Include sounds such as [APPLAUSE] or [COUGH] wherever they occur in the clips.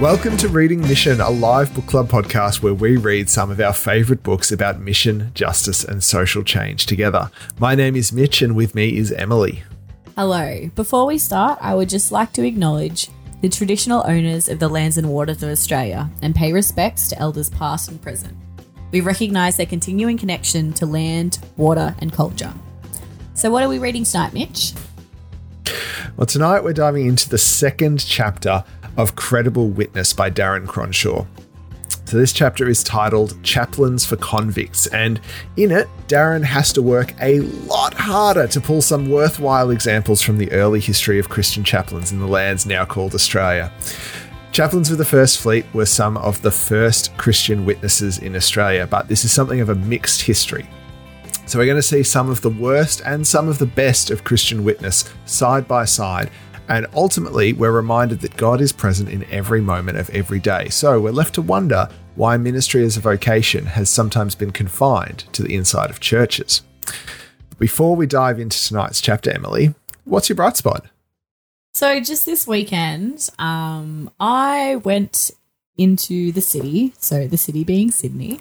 Welcome to Reading Mission, a live book club podcast where we read some of our favourite books about mission, justice, and social change together. My name is Mitch, and with me is Emily. Hello. Before we start, I would just like to acknowledge the traditional owners of the lands and waters of Australia and pay respects to elders past and present. We recognise their continuing connection to land, water, and culture. So, what are we reading tonight, Mitch? Well, tonight we're diving into the second chapter of Credible Witness by Darren Cronshaw. So, this chapter is titled Chaplains for Convicts, and in it, Darren has to work a lot harder to pull some worthwhile examples from the early history of Christian chaplains in the lands now called Australia. Chaplains of the First Fleet were some of the first Christian witnesses in Australia, but this is something of a mixed history. So, we're going to see some of the worst and some of the best of Christian witness side by side and ultimately, we're reminded that God is present in every moment of every day. So we're left to wonder why ministry as a vocation has sometimes been confined to the inside of churches. Before we dive into tonight's chapter, Emily, what's your bright spot? So, just this weekend, um, I went into the city, so the city being Sydney,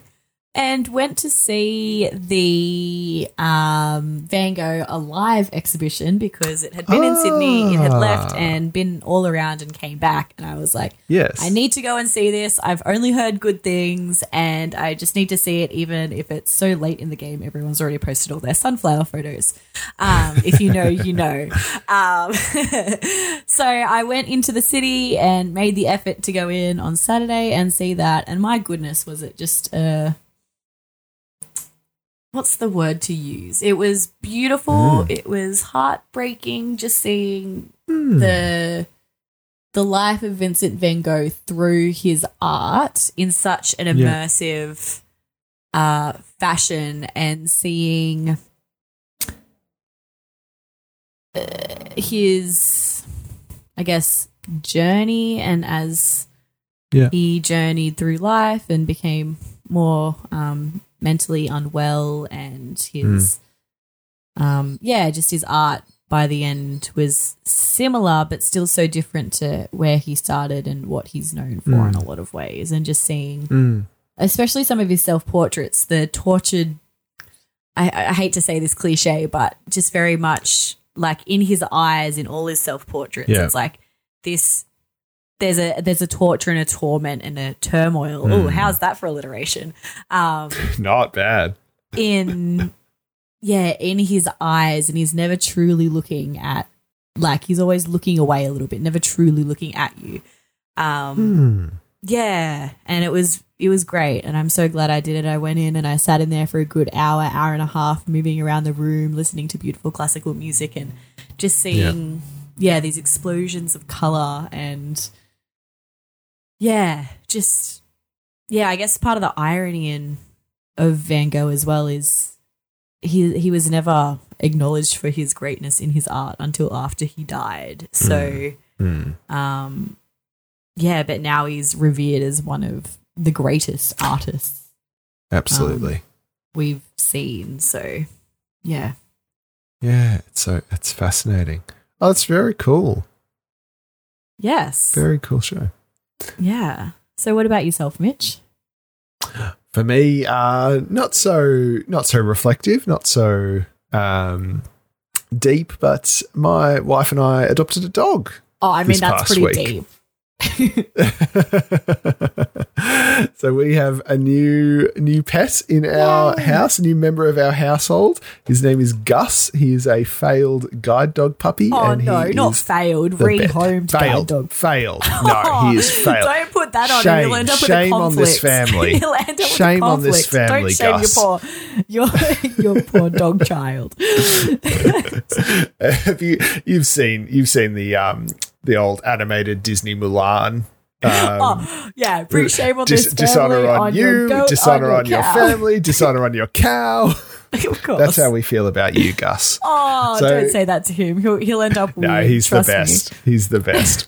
and went to see the um, Van Gogh Alive exhibition because it had been in Sydney, it had left Ah. and been all around and came back. And I was like, Yes. I need to go and see this. I've only heard good things and I just need to see it, even if it's so late in the game. Everyone's already posted all their sunflower photos. Um, if you know, you know. [LAUGHS] Um, [LAUGHS] so I went into the city and made the effort to go in on Saturday and see that. And my goodness, was it just uh, what's the word to use? It was beautiful. It was heartbreaking just seeing the the life of Vincent van Gogh through his art in such an Yeah. immersive uh, fashion and seeing uh, his, I guess, journey and as Yeah. he journeyed through life and became more um, mentally unwell and his, um, yeah, just his art by the end was similar but still so different to where he started and what he's known for in a lot of ways and just seeing Mm. especially some of his self portraits, the tortured. I, I hate to say this cliche, but just very much like in his eyes, in all his self portraits, Yeah. it's like this. There's a there's a torture and a torment and a turmoil. Oh, how's that for alliteration? Um, [LAUGHS] Not bad. in yeah, in his eyes, and he's never truly looking at like he's always looking away a little bit, never truly looking at you. Um, Hmm. yeah, and it was it was great, and I'm so glad I did it. I went in and I sat in there for a good hour, hour and a half, moving around the room, listening to beautiful classical music, and just seeing yeah, these explosions of color and yeah, just yeah. I guess part of the irony in of Van Gogh as well is he he was never acknowledged for his greatness in his art until after he died. So Hmm. um yeah but now he's revered as one of the greatest artists Absolutely. we've seen so yeah yeah. It's so it's fascinating. Oh, it's very cool. yes Very cool show. Yeah so what about yourself mitch For me, uh, not so not so reflective, not so um, deep, but my wife and I adopted a dog. oh i mean that's pretty week. deep [LAUGHS] so we have a new new pet in our house, a new member of our household. His name is Gus. He is a failed guide dog puppy. oh and no not failed rehomed guide Failed. dog Failed. [LAUGHS] No, he is failed. Don't put that on him. Shame. You'll end up with Shame a on this conflict. [LAUGHS] family. You'll end up with Shame a on this conflict. family, Don't shame Gus. your poor, your, your poor dog child. have you you've seen you've seen the um the old animated Disney Mulan? Um, oh, yeah, bring [LAUGHS] shame on dis- this dishonor family, on, you, goat, dishonor on on your family, [LAUGHS] dishonor on your cow. [LAUGHS] of course. That's how we feel about you, Gus. Oh, So- don't say that to him. He'll he'll end up. No, weird, he's the trust me. best. He's the best.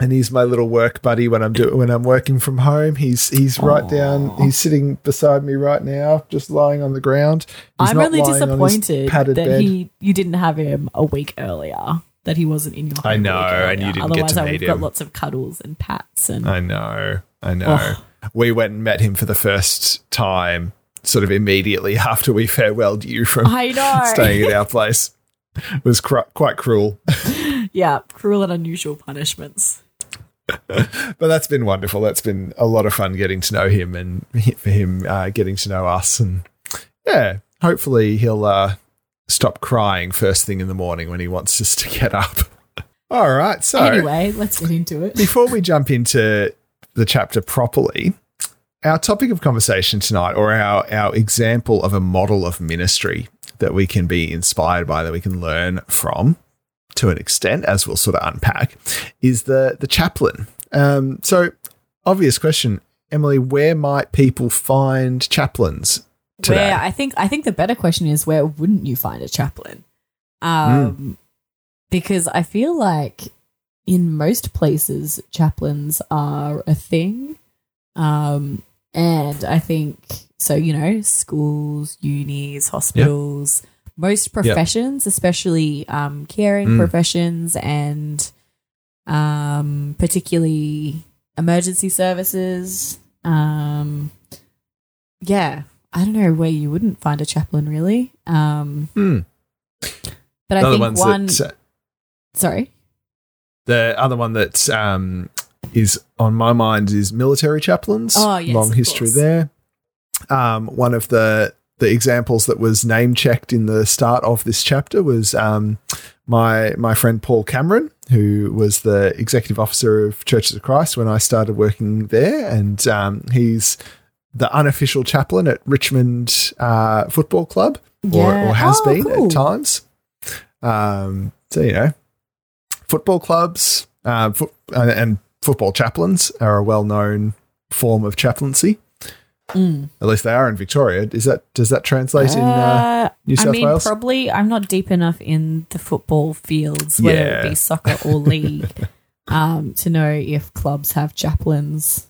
and he's my little work buddy when I'm do- when I'm working from home. He's he's right down. He's sitting beside me right now, just lying on the ground. He's I'm really on disappointed that bed. he you didn't have him a week earlier. That he wasn't in your. I know, and you didn't get Otherwise, to I would meet have got him. lots of cuddles and pats and I know. I know. Oh. We went and met him for the first time, sort of immediately [LAUGHS] after we farewelled you from I know. staying at our place. It was cr- quite cruel, [LAUGHS] yeah, cruel and unusual punishments. but that's been wonderful. That's been a lot of fun getting to know him and for him uh, getting to know us. And yeah, hopefully he'll uh, stop crying first thing in the morning when he wants us to get up. [LAUGHS] All right. So Anyway, let's get into it. before we jump into the chapter properly, our topic of conversation tonight, or our, our example of a model of ministry that we can be inspired by, that we can learn from to an extent, as we'll sort of unpack, is the, the chaplain. Um, so, obvious question, Emily, where might people find chaplains today? Where I think I think the better question is where wouldn't you find a chaplain? Um, because I feel like in most places chaplains are a thing. Um, and I think so. You know, schools, unis, hospitals, most professions, especially um, caring Mm. professions, and um, particularly emergency services. Um, yeah, I don't know where you wouldn't find a chaplain really. Um, Hmm. but I The think one. that, uh, sorry. the other one that um, is on my mind is military chaplains. Oh, yes, long history course. there. Um, one of the the examples that was name checked in the start of this chapter was um, my my friend Paul Cameron, who was the executive officer of Churches of Christ when I started working there, and um, he's the unofficial chaplain at Richmond uh, Football Club, or, Yeah. or has Oh, been cool. at times. Um, so you know, football clubs uh, fo- uh, and football chaplains are a well known form of chaplaincy. Mm. At least they are in Victoria. Is that does that translate in? Uh, Uh, New I South mean, Wales? probably. I'm not deep enough in the football fields, whether Yeah. it be soccer or league, [LAUGHS] um, to know if clubs have chaplains.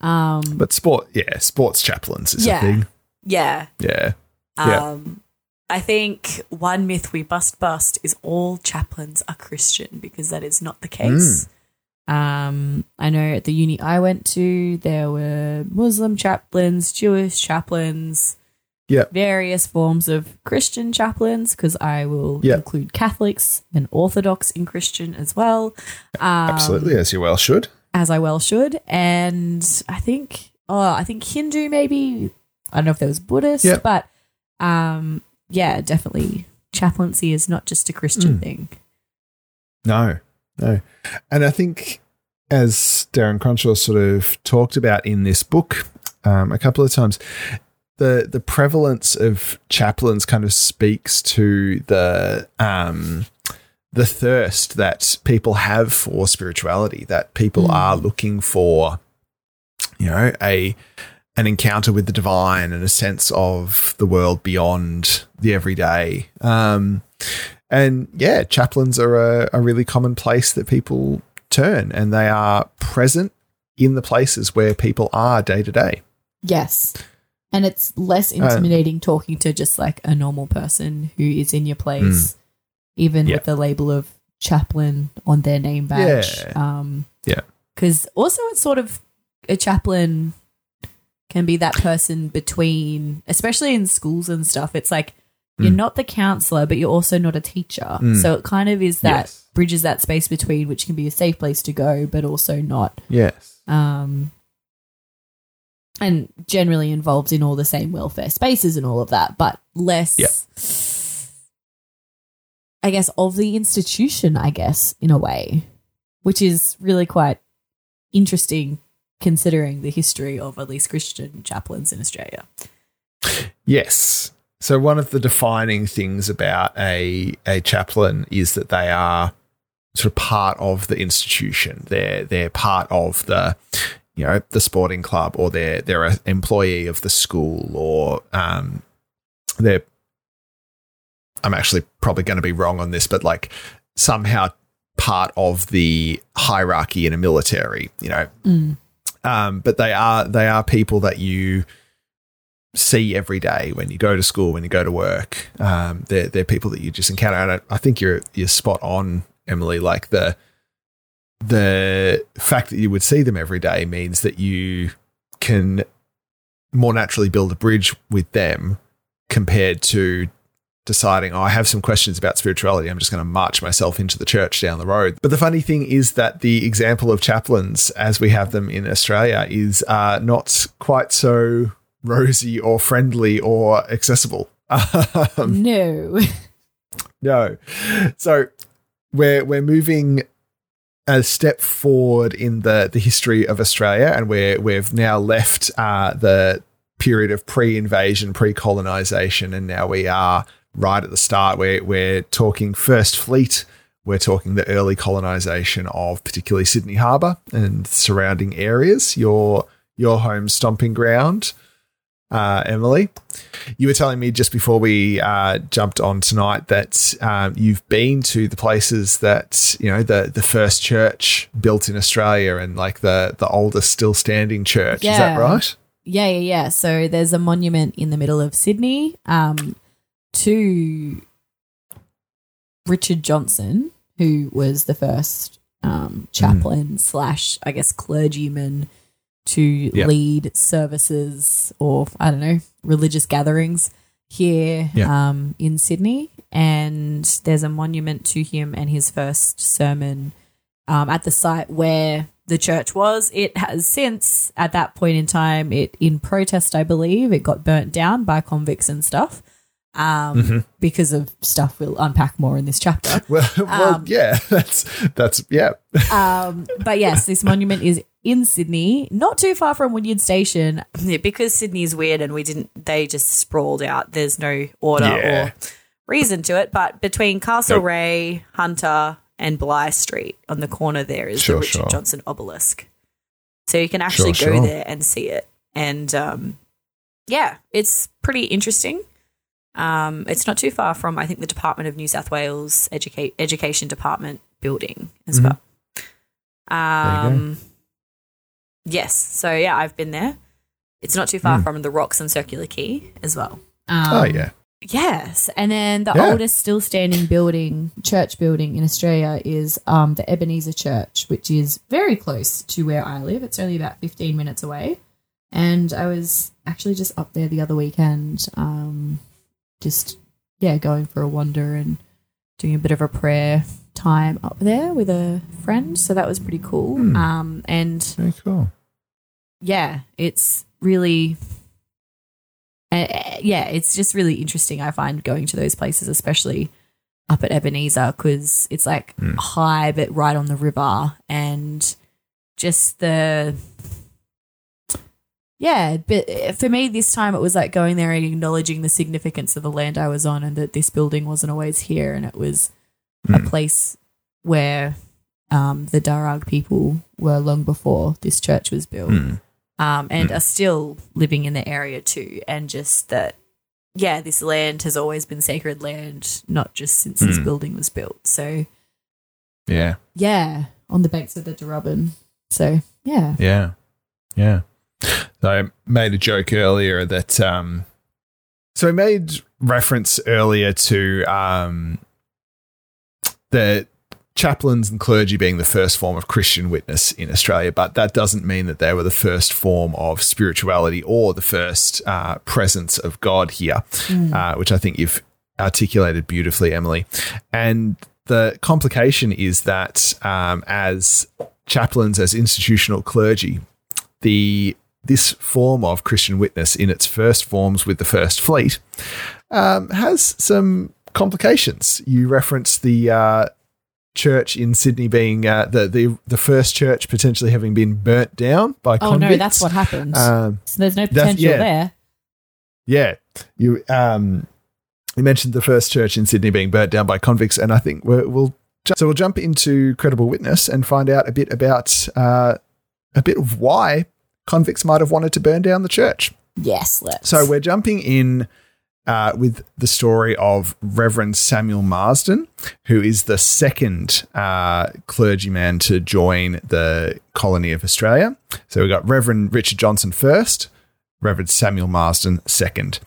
Um, but sport, yeah, sports chaplains is Yeah. a thing. yeah. Yeah, Yeah. Um, I think one myth we must bust is all chaplains are Christian because that is not the case. Um, I know at the uni I went to, there were Muslim chaplains, Jewish chaplains, Yep. various forms of Christian chaplains, because I will Yep. include Catholics and Orthodox in Christian as well. Um, absolutely, as you well should. As I well should. And I think, oh, I think Hindu maybe. I don't know if there was Buddhist, Yep. but um, yeah, definitely chaplaincy is not just a Christian Mm. thing. No, no, and I think as Darren Cronshaw sort of talked about in this book um, a couple of times, the the prevalence of chaplains kind of speaks to the um, the thirst that people have for spirituality. That people Mm. are looking for, you know, a an encounter with the divine and a sense of the world beyond the everyday. Um, and yeah, chaplains are a, a really common place that people turn, and they are present in the places where people are day to day. Yes. And it's less intimidating talking to just like a normal person who is in your place, even Yeah. with the label of chaplain on their name badge. Yeah. Um, Yeah. Because also, it's sort of a chaplain can be that person between, especially in schools and stuff. It's like you're Mm. not the counselor, but you're also not a teacher. Mm. So it kind of is that Yes. bridges that space between, which can be a safe place to go, but also not Yes. um, and generally involved in all the same welfare spaces and all of that, but less, Yep. I guess, of the institution, I guess, in a way, which is really quite interesting considering the history of at least Christian chaplains in Australia. Yes. So one of the defining things about a a chaplain is that they are sort of part of the institution. They're they're part of the you know the sporting club, or they're they're an employee of the school, or um, they're. I'm actually probably going to be wrong on this, but like somehow part of the hierarchy in a military. You know, Mm. um, but they are they are people that you see every day when you go to school, when you go to work. Um, they're they're people that you just encounter, and I, I think you're you're spot on, Emily. Like the the fact that you would see them every day means that you can more naturally build a bridge with them compared to deciding, oh, I have some questions about spirituality. I'm just going to march myself into the church down the road. But the funny thing is that the example of chaplains, as we have them in Australia, is uh, not quite so rosy or friendly or accessible. Um, no. [LAUGHS] no. So we're we're moving a step forward in the the history of Australia, and we're we've now left uh, the period of pre-invasion, pre-colonization, and now we are right at the start. We're we're talking First Fleet. We're talking the early colonization of particularly Sydney Harbour and surrounding areas. Your your home stomping ground uh, Emily. You were telling me just before we uh, jumped on tonight that um, you've been to the places that you know the the first church built in Australia and like the the oldest still standing church. Yeah. Is that right? Yeah, yeah, yeah. So there's a monument in the middle of Sydney um, to Richard Johnson, who was the first um, chaplain mm. slash, I guess, clergyman to yep. lead services or I don't know religious gatherings here yep. um, in Sydney, and there's a monument to him and his first sermon um, at the site where the church was. It has since, at that point in time, it in protest, I believe, it got burnt down by convicts and stuff. Um, mm-hmm. because of stuff we'll unpack more in this chapter. [LAUGHS] well, well um, yeah, [LAUGHS] that's that's yeah. [LAUGHS] um, but yes, this monument is in Sydney, not too far from Wynyard Station. Yeah, because Sydney's weird and we didn't, they just sprawled out. There's no order yeah. or reason to it. But between Castlereagh, nope. Hunter, and Bligh Street on the corner there is sure, the Richard sure. Johnson obelisk. So you can actually sure, go there and see it. And um, yeah, it's pretty interesting. Um, it's not too far from, I think, the Department of New South Wales Educa- Education Department building as mm-hmm. well. Um, Yes. So yeah, I've been there. It's not too far mm. from the Rocks and Circular Quay as well. Um, oh yeah. Yes, and then the yeah. oldest still standing building, church building in Australia is um, the Ebenezer Church, which is very close to where I live. It's only about 15 minutes away. And I was actually just up there the other weekend, um, just, yeah, going for a wander and doing a bit of a prayer time up there with a friend, so that was pretty cool. Mm. Um, and very cool. Yeah, it's really, uh, yeah, it's just really interesting. I find going to those places, especially up at Ebenezer, because it's like mm. high but right on the river, and just the yeah, but for me this time it was like going there and acknowledging the significance of the land I was on and that this building wasn't always here and it was mm. a hmm. place where um, the Darug people were long before this church was built, mm. um, and mm. are still living in the area too. And just that, yeah, this land has always been sacred land, not just since this hmm. building was built. So, yeah, yeah, on the banks of the Darebin. So, yeah, yeah, yeah. I made a joke earlier that, um, so I made reference earlier to um, the chaplains and clergy being the first form of Christian witness in Australia, but that doesn't mean that they were the first form of spirituality or the first uh, presence of God here, mm. uh, which I think you've articulated beautifully, Emily. And the complication is that um, as chaplains, as institutional clergy, the this form of Christian witness in its first forms with the First Fleet um, has some complications. You reference the uh, church in Sydney being uh, the, the the first church potentially having been burnt down by oh convicts. Oh no, that's what happened. Um, so there's no potential yeah, there. Yeah, you um, you mentioned the first church in Sydney being burnt down by convicts, and I think we will so we'll jump into credible witness and find out a bit about uh, a bit of why convicts might have wanted to burn down the church. Yes, let's. So we're jumping in uh, with the story of Reverend Samuel Marsden, who is the second uh, clergyman to join the colony of Australia. So we've got Reverend Richard Johnson first, Reverend Samuel Marsden second.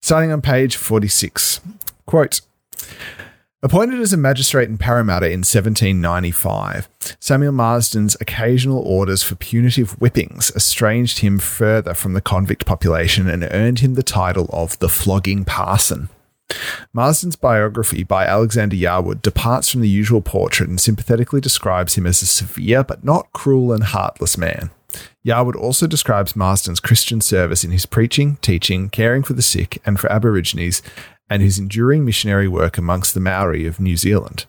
Starting on page 46. Quote Appointed as a magistrate in Parramatta in 1795, Samuel Marsden's occasional orders for punitive whippings estranged him further from the convict population and earned him the title of the flogging parson. Marsden's biography by Alexander Yarwood departs from the usual portrait and sympathetically describes him as a severe but not cruel and heartless man. Yarwood also describes Marsden's Christian service in his preaching, teaching, caring for the sick, and for Aborigines, and his enduring missionary work amongst the Maori of New Zealand.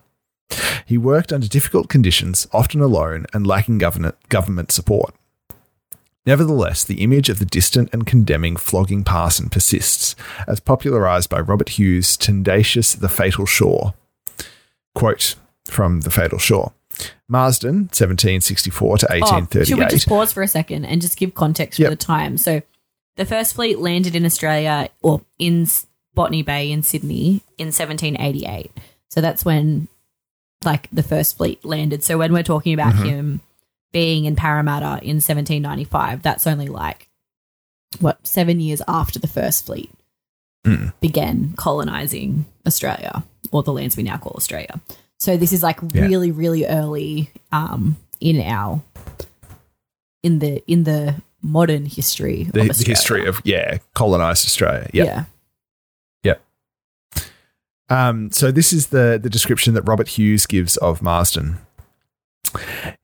He worked under difficult conditions, often alone, and lacking government, support. Nevertheless, the image of the distant and condemning flogging parson persists, as popularised by Robert Hughes' Tendacious The Fatal Shore. Quote from The Fatal Shore. Marsden, 1764 to 1838. Oh, should we just pause for a second and just give context for yep. the time? So, the first fleet landed in Australia or in Botany Bay in Sydney in 1788. So that's when like the first fleet landed. So when we're talking about mm-hmm. him being in Parramatta in 1795, that's only like what seven years after the first fleet mm. began colonizing Australia or the lands we now call Australia. So this is like yeah. really, really early um, in our in the in the modern history the, the history of yeah colonized Australia. Yep. Yeah. Um, so this is the the description that Robert Hughes gives of Marsden.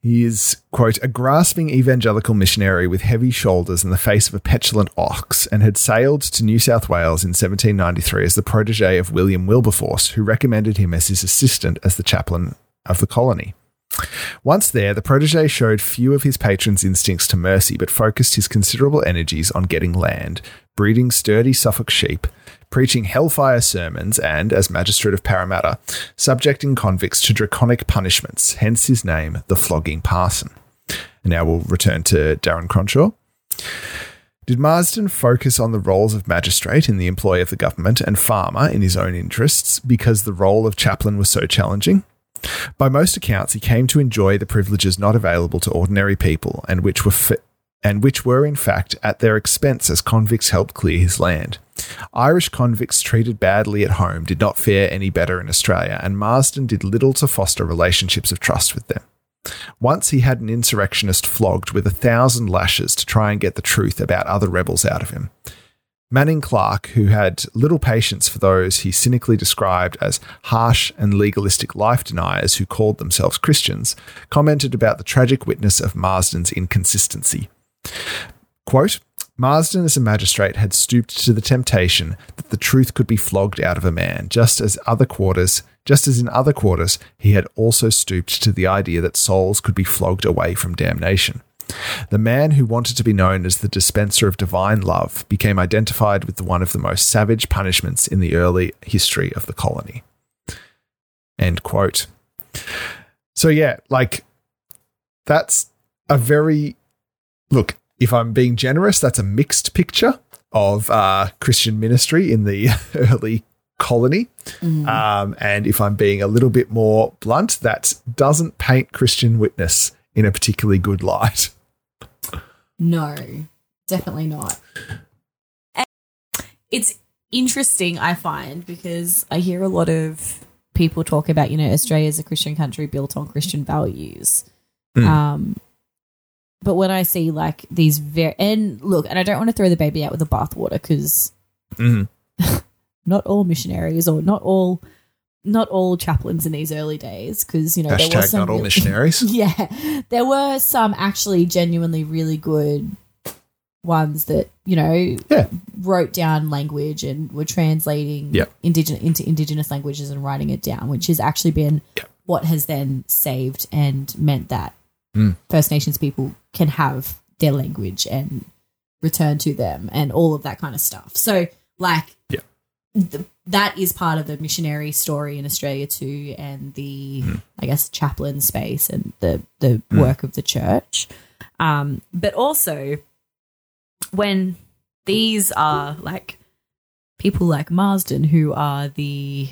He is, quote, a grasping evangelical missionary with heavy shoulders and the face of a petulant ox, and had sailed to New South Wales in 1793 as the protege of William Wilberforce, who recommended him as his assistant as the chaplain of the colony. Once there, the protege showed few of his patrons' instincts to mercy, but focused his considerable energies on getting land, breeding sturdy Suffolk sheep, preaching hellfire sermons, and, as magistrate of Parramatta, subjecting convicts to draconic punishments, hence his name, the flogging parson. And now we'll return to Darren Cronshaw. Did Marsden focus on the roles of magistrate in the employ of the government and farmer in his own interests because the role of chaplain was so challenging? By most accounts, he came to enjoy the privileges not available to ordinary people and which were fi- and which were in fact at their expense as convicts helped clear his land. Irish convicts treated badly at home did not fare any better in Australia, and Marsden did little to foster relationships of trust with them. Once he had an insurrectionist flogged with a thousand lashes to try and get the truth about other rebels out of him. Manning Clark, who had little patience for those he cynically described as harsh and legalistic life deniers who called themselves Christians, commented about the tragic witness of Marsden's inconsistency. Quote, Marsden, as a magistrate, had stooped to the temptation that the truth could be flogged out of a man, just as other quarters, just as in other quarters, he had also stooped to the idea that souls could be flogged away from damnation. The man who wanted to be known as the dispenser of divine love became identified with one of the most savage punishments in the early history of the colony. End quote. So, yeah, like that's a very look, if I'm being generous, that's a mixed picture of uh, Christian ministry in the [LAUGHS] early colony. Mm. Um, and if I'm being a little bit more blunt, that doesn't paint Christian witness in a particularly good light. [LAUGHS] No, definitely not. And it's interesting, I find, because I hear a lot of people talk about, you know, Australia is a Christian country built on Christian values. Mm. Um, but when I see like these very and look, and I don't want to throw the baby out with the bathwater because mm-hmm. [LAUGHS] not all missionaries or not all not all chaplains in these early days because you know Hashtag there were some not all missionaries. [LAUGHS] yeah, there were some actually genuinely really good ones that you know yeah. wrote down language and were translating yep. indigenous into indigenous languages and writing it down, which has actually been yep. what has then saved and meant that mm. First Nations people can have their language and return to them and all of that kind of stuff. So, like, yeah. That is part of the missionary story in Australia too, and the mm. I guess chaplain space and the the mm. work of the church. Um, but also when these are like people like Marsden, who are the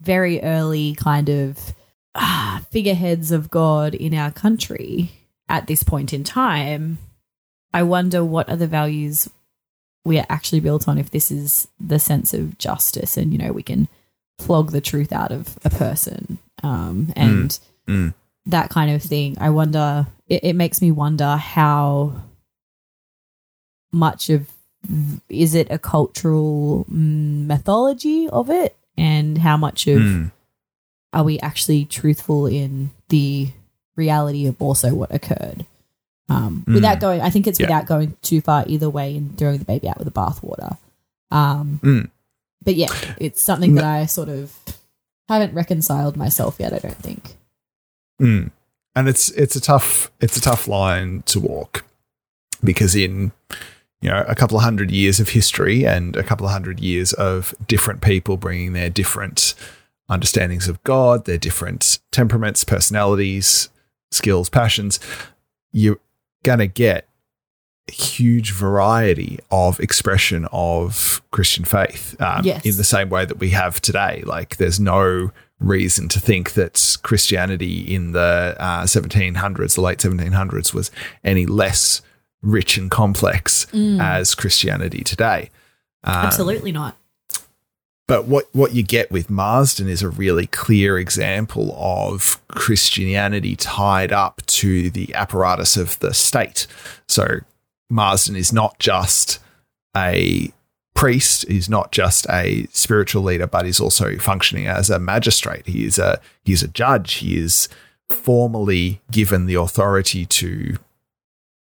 very early kind of ah, figureheads of God in our country at this point in time, I wonder what are the values we are actually built on if this is the sense of justice and, you know, we can flog the truth out of a person um, and mm. Mm. that kind of thing. I wonder, it, it makes me wonder how much of is it a cultural mythology of it and how much of mm. Are we actually truthful in the reality of also what occurred um, mm. without going i think it's yeah. without going too far either way and throwing the baby out with the bathwater um, mm. but yeah it's something that i sort of haven't reconciled myself yet i don't think mm. and it's it's a tough it's a tough line to walk because in you know a couple of hundred years of history and a couple of hundred years of different people bringing their different understandings of God, their different temperaments, personalities, skills, passions, you're going to get a huge variety of expression of Christian faith um, yes. in the same way that we have today. Like, there's no reason to think that Christianity in the uh, 1700s, the late 1700s, was any less rich and complex mm. as Christianity today. Um, Absolutely not. But what, what you get with Marsden is a really clear example of Christianity tied up to the apparatus of the state. So Marsden is not just a priest, he's not just a spiritual leader, but he's also functioning as a magistrate. He is a he's a judge. He is formally given the authority to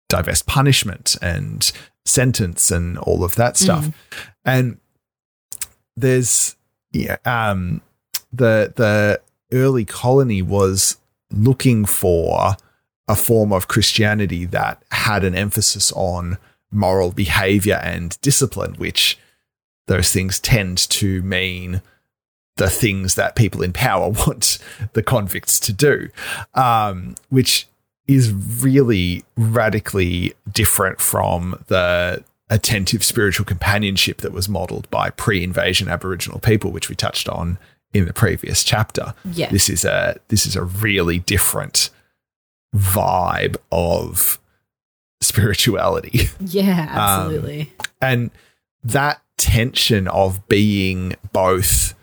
divest punishment and sentence and all of that stuff. Mm. And there's yeah, um, the the early colony was looking for a form of Christianity that had an emphasis on moral behavior and discipline, which those things tend to mean the things that people in power [LAUGHS] want the convicts to do, um, which is really radically different from the attentive spiritual companionship that was modeled by pre-invasion Aboriginal people, which we touched on in the previous chapter. Yeah. This is a this is a really different vibe of spirituality. Yeah, [LAUGHS] absolutely. Um, and that tension of being both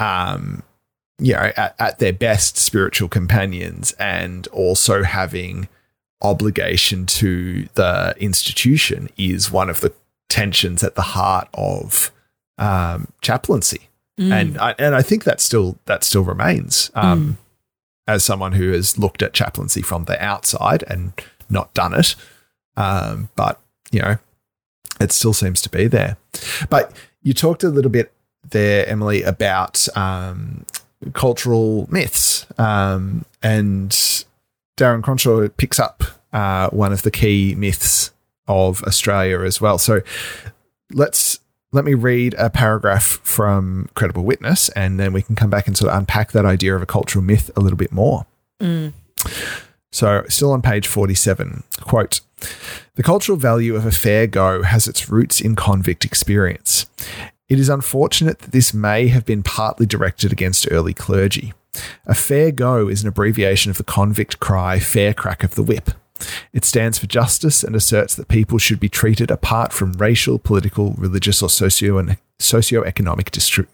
um you know, at, at their best spiritual companions and also having obligation to the institution is one of the tensions at the heart of um, chaplaincy. Mm. And I, and I think that still that still remains. Um, mm. As someone who has looked at chaplaincy from the outside and not done it, um, but you know, it still seems to be there. But you talked a little bit there, Emily, about um, cultural myths. Um, and Darren Cronshaw picks up uh, one of the key myths of Australia as well. So let's let me read a paragraph from Credible Witness, and then we can come back and sort of unpack that idea of a cultural myth a little bit more. Mm. So, still on page 47, quote The cultural value of a fair go has its roots in convict experience. It is unfortunate that this may have been partly directed against early clergy. A fair go is an abbreviation of the convict cry, fair crack of the whip. It stands for justice and asserts that people should be treated apart from racial, political, religious, or socio- socioeconomic distri-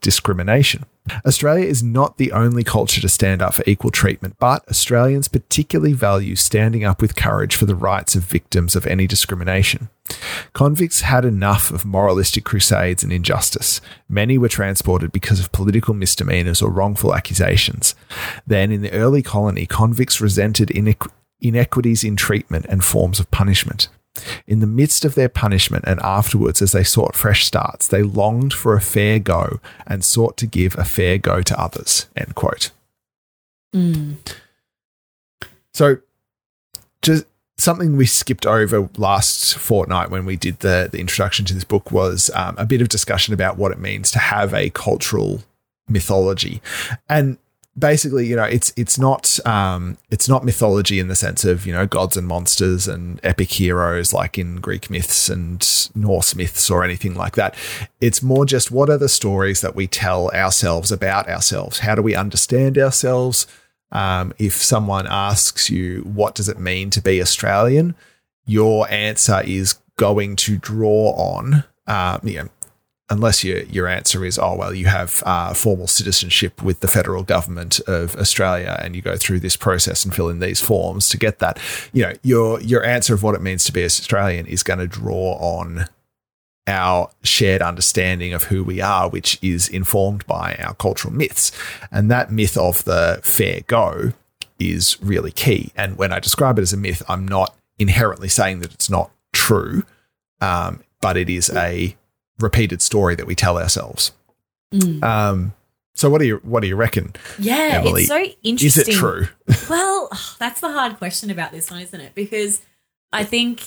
discrimination. Australia is not the only culture to stand up for equal treatment, but Australians particularly value standing up with courage for the rights of victims of any discrimination. Convicts had enough of moralistic crusades and injustice. Many were transported because of political misdemeanors or wrongful accusations. Then, in the early colony, convicts resented inequ- inequities in treatment and forms of punishment. In the midst of their punishment and afterwards, as they sought fresh starts, they longed for a fair go and sought to give a fair go to others. End quote. Mm. So, just something we skipped over last fortnight when we did the, the introduction to this book was um, a bit of discussion about what it means to have a cultural mythology. And basically, you know, it's it's not um, it's not mythology in the sense of you know gods and monsters and epic heroes like in Greek myths and Norse myths or anything like that. It's more just what are the stories that we tell ourselves about ourselves? How do we understand ourselves? Um, if someone asks you what does it mean to be Australian, your answer is going to draw on, uh, you know, unless your your answer is, oh well, you have uh, formal citizenship with the federal government of Australia, and you go through this process and fill in these forms to get that. You know, your your answer of what it means to be Australian is going to draw on our shared understanding of who we are, which is informed by our cultural myths, and that myth of the fair go is really key. And when I describe it as a myth, I'm not inherently saying that it's not true, um, but it is a repeated story that we tell ourselves. Mm. Um, so what do you what do you reckon? Yeah, Emily? it's so interesting. Is it true? [LAUGHS] well, that's the hard question about this one, isn't it? Because I think,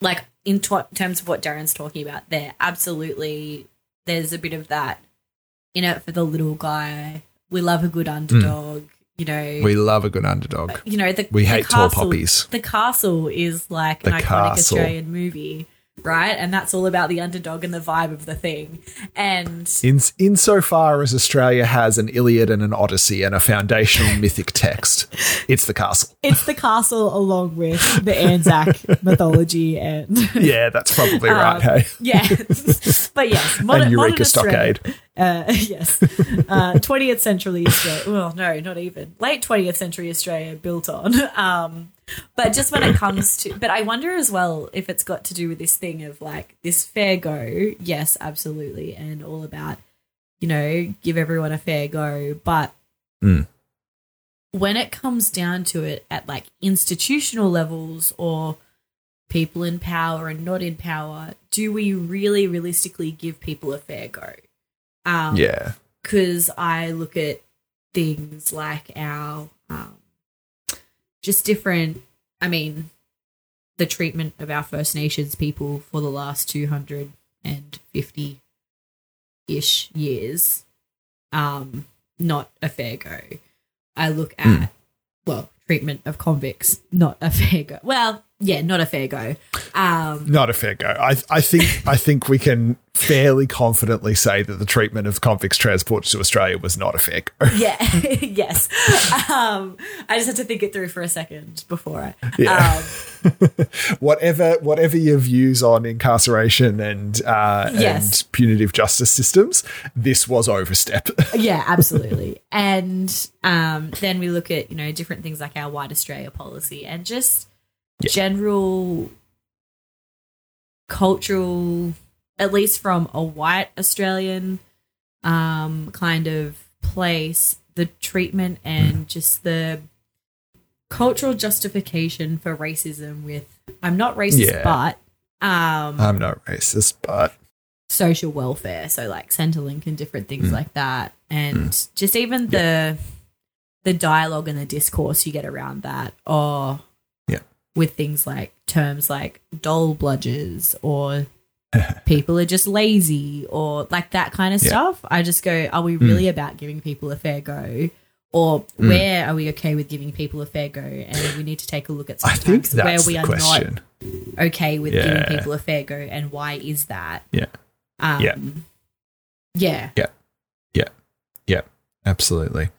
like in t- terms of what Darren's talking about, there absolutely there's a bit of that in it for the little guy. We love a good underdog. Mm. You know, we love a good underdog. You know, the, we the hate castle, tall poppies. The castle is like the an iconic castle. Australian movie right? And that's all about the underdog and the vibe of the thing. And in insofar as Australia has an Iliad and an Odyssey and a foundational [LAUGHS] mythic text, it's the castle. It's the castle along with the Anzac [LAUGHS] mythology and yeah, that's probably right. Um, hey, yeah, [LAUGHS] but yes, modern, and Eureka Stockade. Uh, yes, uh, twentieth uh, century Australia. Well, no, not even late twentieth century Australia built on. Um, but just when it comes to, but I wonder as well if it's got to do with this thing of like this fair go. Yes, absolutely, and all about you know give everyone a fair go. But mm. when it comes down to it, at like institutional levels or people in power and not in power, do we really realistically give people a fair go? Um, yeah, because I look at things like our um, just different. I mean, the treatment of our First Nations people for the last 250 ish years, um, not a fair go. I look at, mm. well, treatment of convicts, not a [LAUGHS] fair go. Well, yeah, not a fair go. Um, not a fair go. I, I think I think we can fairly confidently say that the treatment of convicts transported to Australia was not a fair go. Yeah, [LAUGHS] yes. Um, I just had to think it through for a second before I. Yeah. Um, [LAUGHS] whatever, whatever your views on incarceration and uh, yes. and punitive justice systems, this was overstep. [LAUGHS] yeah, absolutely. And um, then we look at you know different things like our White Australia policy and just yeah. general cultural at least from a white Australian um, kind of place, the treatment and mm. just the cultural justification for racism with I'm not racist yeah. but um, I'm not racist but social welfare so like Centrelink and different things mm. like that and mm. just even the the dialogue and the discourse you get around that or yeah with things like terms like dole bludgers or [LAUGHS] people are just lazy or like that kind of yeah. stuff. I just go, are we really mm. about giving people a fair go? Or mm. where are we okay with giving people a fair go? And we need to take a look at sometimes where we are question. not okay with yeah. giving people a fair go and why is that? Yeah. Um, yeah. Yeah. Yeah. Yeah. Yeah. Absolutely.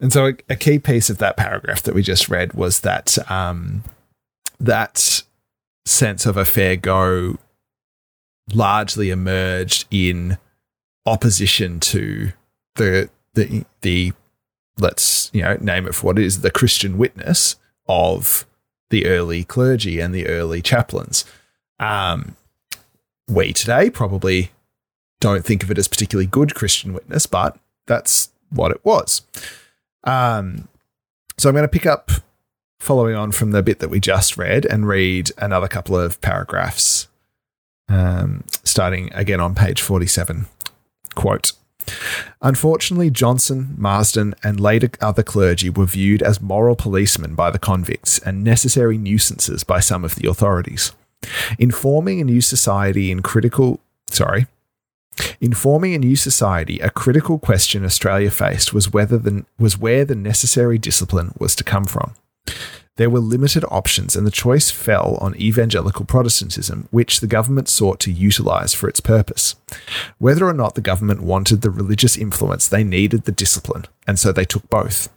And so a, a, key piece of that paragraph that we just read was that um, that sense of a fair go largely emerged in opposition to the the the let's you know name it for what it is the Christian witness of the early clergy and the early chaplains. Um, we today probably don't think of it as particularly good Christian witness, but that's what it was. Um, so I'm going to pick up following on from the bit that we just read and read another couple of paragraphs um, starting again on page 47. Quote Unfortunately, Johnson, Marsden, and later other clergy were viewed as moral policemen by the convicts and necessary nuisances by some of the authorities. Informing a new society in critical, sorry, Informing a new society, a critical question Australia faced was whether the, was where the necessary discipline was to come from. There were limited options, and the choice fell on evangelical Protestantism, which the government sought to utilise for its purpose. Whether or not the government wanted the religious influence, they needed the discipline, and so they took both.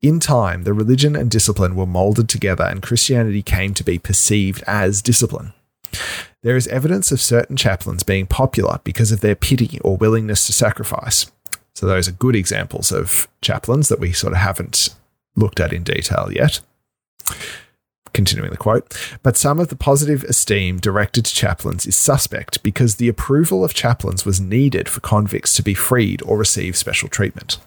In time, the religion and discipline were molded together, and Christianity came to be perceived as discipline. There is evidence of certain chaplains being popular because of their pity or willingness to sacrifice. So, those are good examples of chaplains that we sort of haven't looked at in detail yet. Continuing the quote, but some of the positive esteem directed to chaplains is suspect because the approval of chaplains was needed for convicts to be freed or receive special treatment.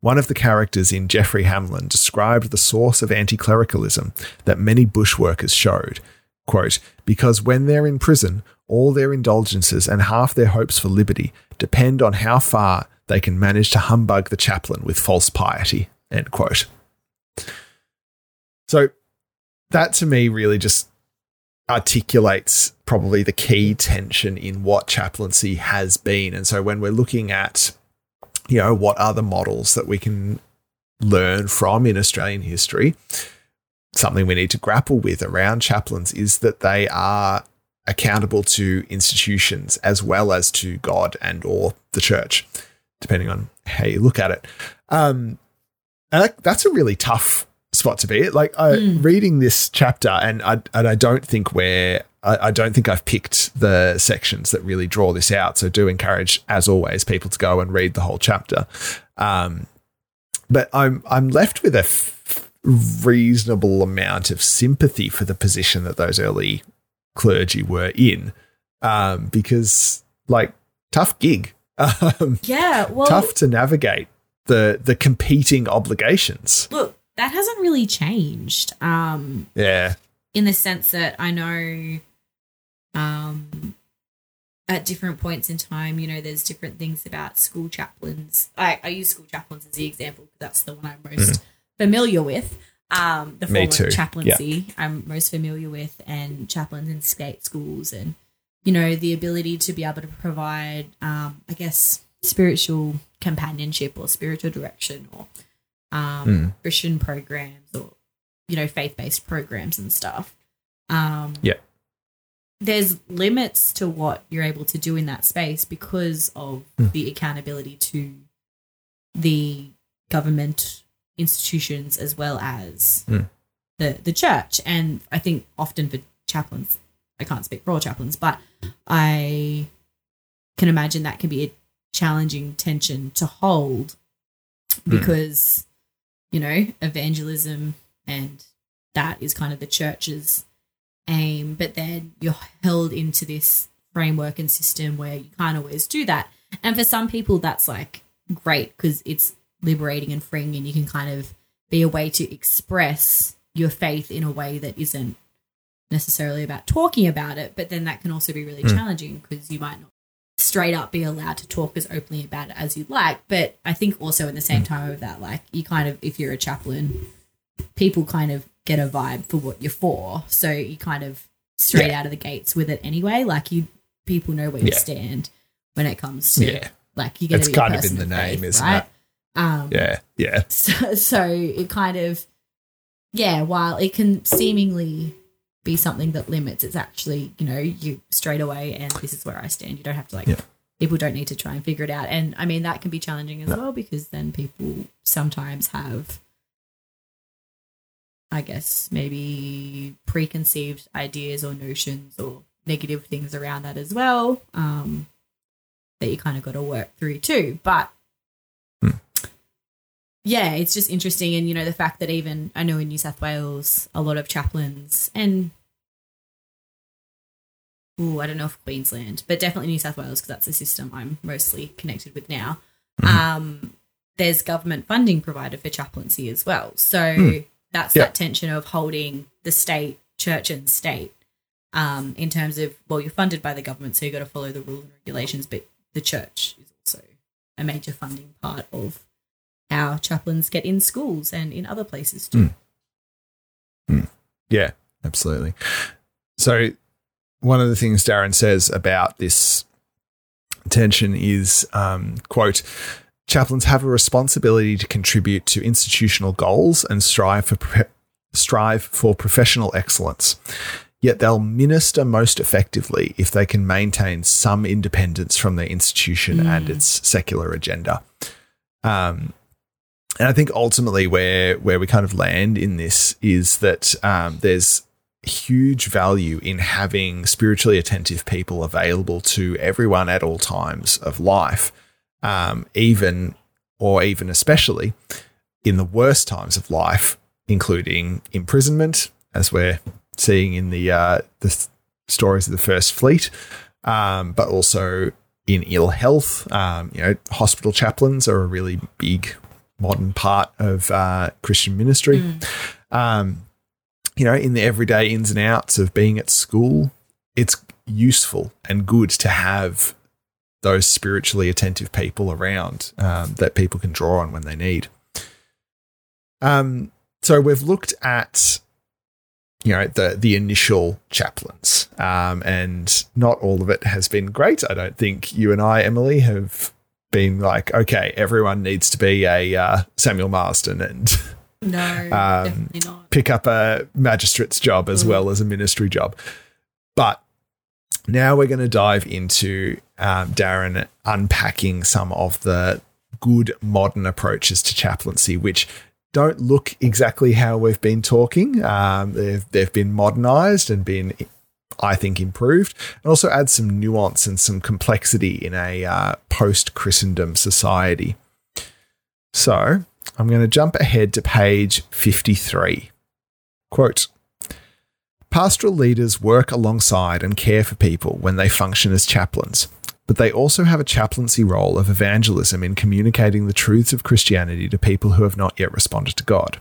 One of the characters in Geoffry Hamlyn described the source of anti clericalism that many bushworkers showed. Quote, because when they're in prison, all their indulgences and half their hopes for liberty depend on how far they can manage to humbug the chaplain with false piety. End quote. So that to me really just articulates probably the key tension in what chaplaincy has been. And so when we're looking at, you know, what are the models that we can learn from in Australian history, something we need to grapple with around chaplains is that they are accountable to institutions as well as to God and or the church, depending on how you look at it. Um, and that's a really tough spot to be. Like I, mm. reading this chapter, and I and I don't think we're I, I, don't think I've picked the sections that really draw this out. So do encourage, as always, people to go and read the whole chapter. Um, but I'm I'm left with a f- reasonable amount of sympathy for the position that those early clergy were in, um, because like tough gig. [LAUGHS] Um, yeah, well, tough to navigate the the competing obligations. Look, that hasn't really changed. Um, yeah. In the sense that I know um, at different points in time, you know, there's different things about school chaplains. I, I use school chaplains as the example because that's the one I'm most mm. familiar with. Um, the form of chaplaincy yeah. I'm most familiar with, and chaplains in state schools, and you know, the ability to be able to provide, um, I guess, spiritual companionship or spiritual direction or um, mm. Christian programs or you know faith based programs and stuff. Um, yeah, there's limits to what you're able to do in that space because of mm. the accountability to the government institutions as well as mm. the the church. And I think often for chaplains, I can't speak for all chaplains, but I can imagine that can be a challenging tension to hold hmm. because you know, evangelism and that is kind of the church's aim. But then you're held into this framework and system where you can't always do that. And for some people, that's like great because it's liberating and freeing, and you can kind of be a way to express your faith in a way that isn't necessarily about talking about it. But then that can also be really mm. challenging because you might not straight up be allowed to talk as openly about it as you'd like. But I think also in the same time of that, like you kind of, if you're a chaplain, people kind of get a vibe for what you're for. So you kind of straight yeah. out of the gates with it anyway. Like you, people know where you yeah. stand when it comes to yeah. like you're It's kind of in the name, faith, isn't right? it? Um, yeah, yeah. [LAUGHS] So, so it kind of, yeah. While it can seemingly be something that limits. It's actually, you know, you straight away and this is where I stand. You don't have to like yeah. people don't need to try and figure it out. And I mean that can be challenging as no. well because then people sometimes have I guess maybe preconceived ideas or notions or negative things around that as well. Um that you kind of got to work through too. But. Yeah, it's just interesting. And, you know, the fact that even I know in New South Wales, a lot of chaplains and oh, I don't know if Queensland, but definitely New South Wales because that's the system I'm mostly connected with now. Mm-hmm. Um, there's government funding provided for chaplaincy as well. So mm. that's that tension of holding the state, church, and state um, in terms of, well, you're funded by the government, so you've got to follow the rules and regulations, but the church is also a major funding part of how chaplains get in schools and in other places too. Mm. Mm. Yeah, absolutely. So one of the things Darren says about this tension is, um, quote, chaplains have a responsibility to contribute to institutional goals and strive for pro- strive for professional excellence. Yet they'll minister most effectively if they can maintain some independence from their institution mm. and its secular agenda. Um, and I think ultimately where where we kind of land in this is that um, there's huge value in having spiritually attentive people available to everyone at all times of life, um, even or even especially in the worst times of life, including imprisonment, as we're seeing in the uh, the stories of the First Fleet, um, but also in ill health. Um, you know, hospital chaplains are a really big modern part of uh, Christian ministry. Mm. Um, you know, in the everyday ins and outs of being at school, it's useful and good to have those spiritually attentive people around um, that people can draw on when they need. Um, so we've looked at you know the the initial chaplains, um, and not all of it has been great. I don't think you and I, Emily, have been like, okay, everyone needs to be a uh, Samuel Marsden and no, [LAUGHS] um, pick up a magistrate's job as mm. well as a ministry job. But now we're going to dive into um, Darren unpacking some of the good modern approaches to chaplaincy, which don't look exactly how we've been talking. Um, they've, they've been modernized and been, I think, improved, and also add some nuance and some complexity in a uh, post Christendom society. So I'm going to jump ahead to page 53. Quote Pastoral leaders work alongside and care for people when they function as chaplains, but they also have a chaplaincy role of evangelism in communicating the truths of Christianity to people who have not yet responded to God.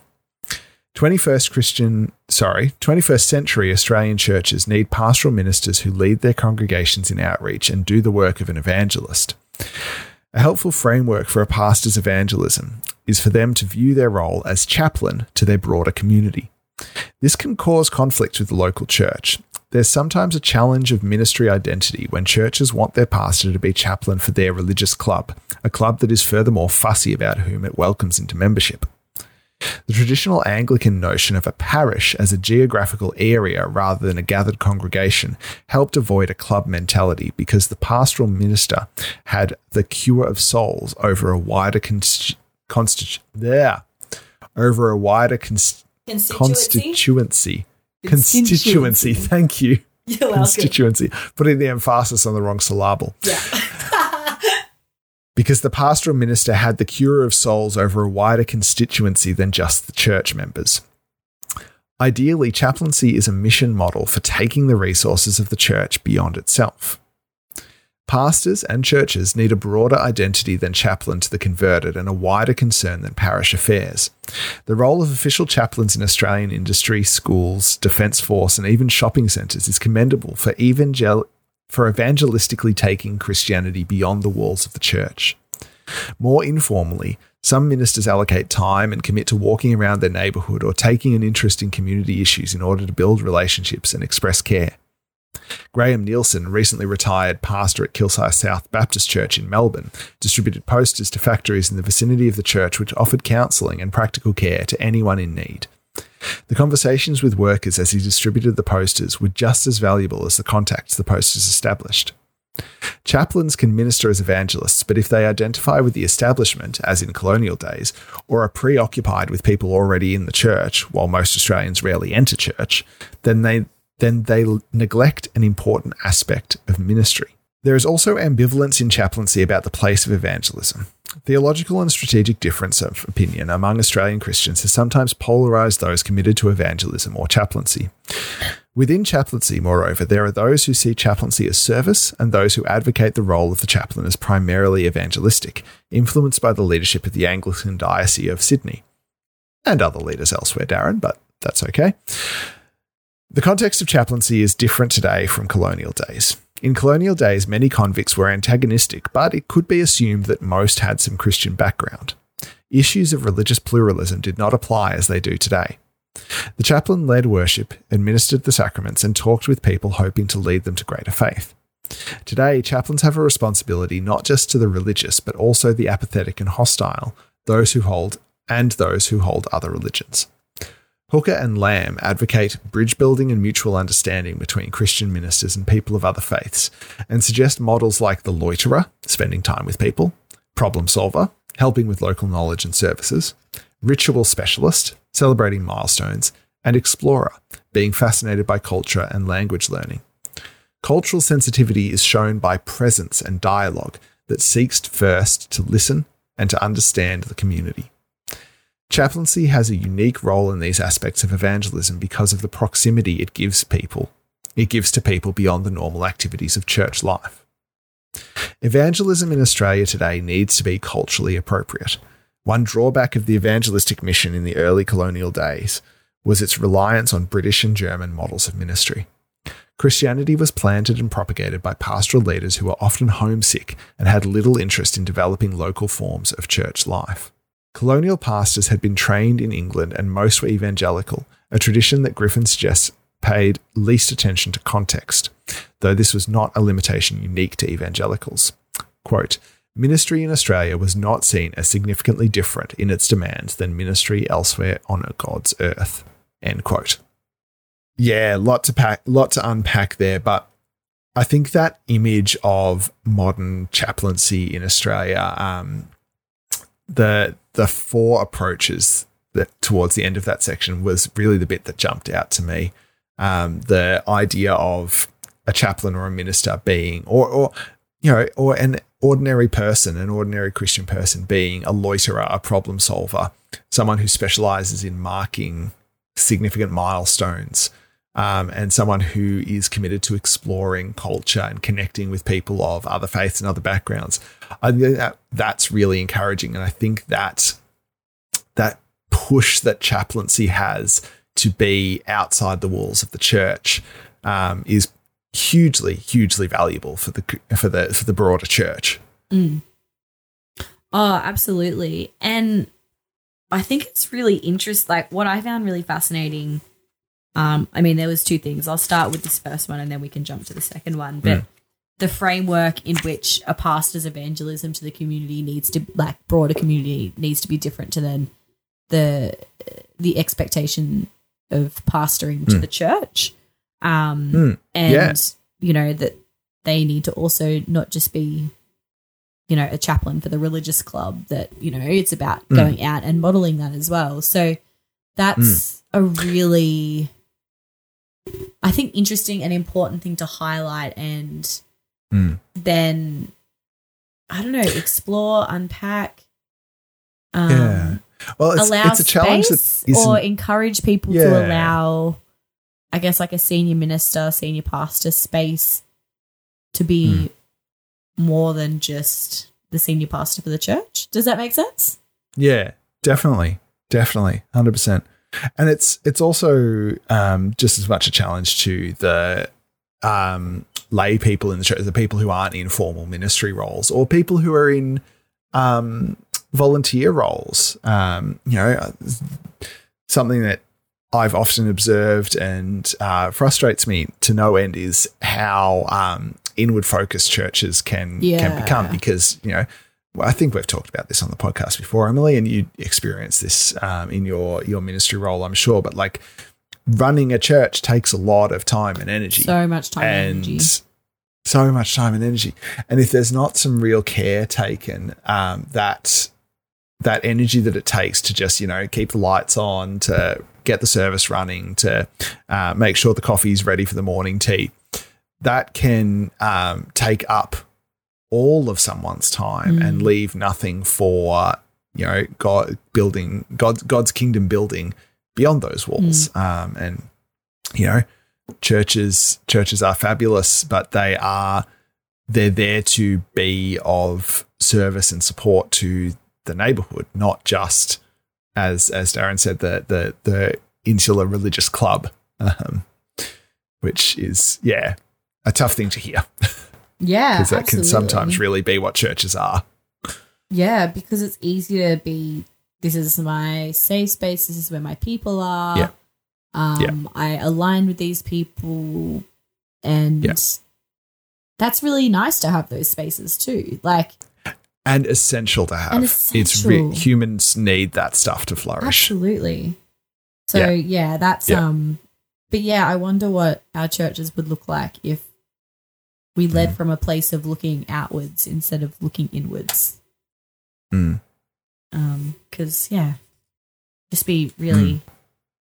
21st Christian, sorry, 21st century Australian churches need pastoral ministers who lead their congregations in outreach and do the work of an evangelist. A helpful framework for a pastor's evangelism is for them to view their role as chaplain to their broader community. This can cause conflict with the local church. There's sometimes a challenge of ministry identity when churches want their pastor to be chaplain for their religious club, a club that is furthermore fussy about whom it welcomes into membership. The traditional Anglican notion of a parish as a geographical area rather than a gathered congregation helped avoid a club mentality because the pastoral minister had the cure of souls over a wider constitu- there, over a wider const- constituency. Constituency. Thank you. You're constituency. Putting the emphasis on the wrong syllable. Yeah. [LAUGHS] because the pastoral minister had the cure of souls over a wider constituency than just the church members. Ideally, chaplaincy is a mission model for taking the resources of the church beyond itself. Pastors and churches need a broader identity than chaplain to the converted and a wider concern than parish affairs. The role of official chaplains in Australian industry, schools, defence force, and even shopping centres is commendable for, evangel- for evangelistically taking Christianity beyond the walls of the church. More informally, some ministers allocate time and commit to walking around their neighbourhood or taking an interest in community issues in order to build relationships and express care. Graham Nielsen, recently retired pastor at Kilsyth South Baptist Church in Melbourne, distributed posters to factories in the vicinity of the church which offered counselling and practical care to anyone in need. The conversations with workers as he distributed the posters were just as valuable as the contacts the posters established. Chaplains can minister as evangelists, but if they identify with the establishment, as in colonial days, or are preoccupied with people already in the church, while most Australians rarely enter church, then they then they neglect an important aspect of ministry. There is also ambivalence in chaplaincy about the place of evangelism. Theological and strategic difference of opinion among Australian Christians has sometimes polarised those committed to evangelism or chaplaincy. Within chaplaincy, moreover, there are those who see chaplaincy as service and those who advocate the role of the chaplain as primarily evangelistic, influenced by the leadership of the Anglican Diocese of Sydney. And other leaders elsewhere, Darren, but that's okay. The context of chaplaincy is different today from colonial days. In colonial days, many convicts were antagonistic, but it could be assumed that most had some Christian background. Issues of religious pluralism did not apply as they do today. The chaplain led worship, administered the sacraments, and talked with people hoping to lead them to greater faith. Today, chaplains have a responsibility not just to the religious, but also the apathetic and hostile, those who hold and those who hold other religions. Hooker and Lamb advocate bridge building and mutual understanding between Christian ministers and people of other faiths, and suggest models like the loiterer, spending time with people, problem solver, helping with local knowledge and services, ritual specialist, celebrating milestones, and explorer, being fascinated by culture and language learning. Cultural sensitivity is shown by presence and dialogue that seeks first to listen and to understand the community. Chaplaincy has a unique role in these aspects of evangelism because of the proximity it gives people. It gives to people beyond the normal activities of church life. Evangelism in Australia today needs to be culturally appropriate. One drawback of the evangelistic mission in the early colonial days was its reliance on British and German models of ministry. Christianity was planted and propagated by pastoral leaders who were often homesick and had little interest in developing local forms of church life. Colonial pastors had been trained in England and most were evangelical, a tradition that Griffin suggests paid least attention to context, though this was not a limitation unique to evangelicals. Quote, Ministry in Australia was not seen as significantly different in its demands than ministry elsewhere on God's earth. End quote yeah, lot to pack, lot to unpack there. But I think that image of modern chaplaincy in Australia, um, the the four approaches that towards the end of that section was really the bit that jumped out to me. Um, the idea of a chaplain or a minister being, or, or you know, or an ordinary person, an ordinary Christian person being a loiterer, a problem solver, someone who specializes in marking significant milestones um, and someone who is committed to exploring culture and connecting with people of other faiths and other backgrounds. I think that that's really encouraging, and I think that that push that chaplaincy has to be outside the walls of the church um, is hugely, hugely valuable for the for the for the broader church. Mm. Oh, absolutely, and I think it's really interesting. Like what I found really fascinating um, I mean, there was two things. I'll start with this first one, and then we can jump to the second one. But mm. the framework in which a pastor's evangelism to the community needs to, like broader community, needs to be different to then the the expectation of pastoring mm. to the church. Um, mm. and yeah. you know that they need to also not just be you know a chaplain for the religious club that you know it's about hmm. going out and modeling that as well so that's hmm. a really I think interesting and important thing to highlight and mm. then I don't know, explore, unpack. Um, yeah. Well, it's, allow it's a challenge or encourage people yeah. to allow, I guess, like a senior minister, senior pastor space to be mm. more than just the senior pastor for the church. Does that make sense? Yeah, definitely, definitely, hundred percent and it's it's also um, just as much a challenge to the um, lay people in the church, the people who aren't in formal ministry roles, or people who are in um, volunteer roles. Um, you know, something that I've often observed and uh, frustrates me to no end is how um, inward focused churches can yeah. can become because you know I think we've talked about this on the podcast before, Emily, and you experience this um, in your your ministry role, I'm sure. But like running a church takes a lot of time and energy, so much time and, and energy, so much time and energy. And if there's not some real care taken, um, that that energy that it takes to just you know keep the lights on, to get the service running, to uh, make sure the coffee's ready for the morning tea, that can um, take up all of someone's time mm. and leave nothing for you know God building God's God's kingdom building beyond those walls. Mm. Um, and you know, churches churches are fabulous, but they are they're there to be of service and support to the neighborhood, not just as as Darren said the the the insular religious club, um, which is yeah a tough thing to hear. [LAUGHS] Yeah. Because that absolutely. can sometimes really be what churches are. Yeah, because it's easy to be this is my safe space, this is where my people are. Yeah. Um, yeah. I align with these people and yeah. that's really nice to have those spaces too. Like and essential to have. Essential. It's re- humans need that stuff to flourish. Absolutely. So yeah, yeah that's um but yeah, I wonder what our churches would look like if we led mm. from a place of looking outwards instead of looking inwards. Mm. Because yeah, just be really,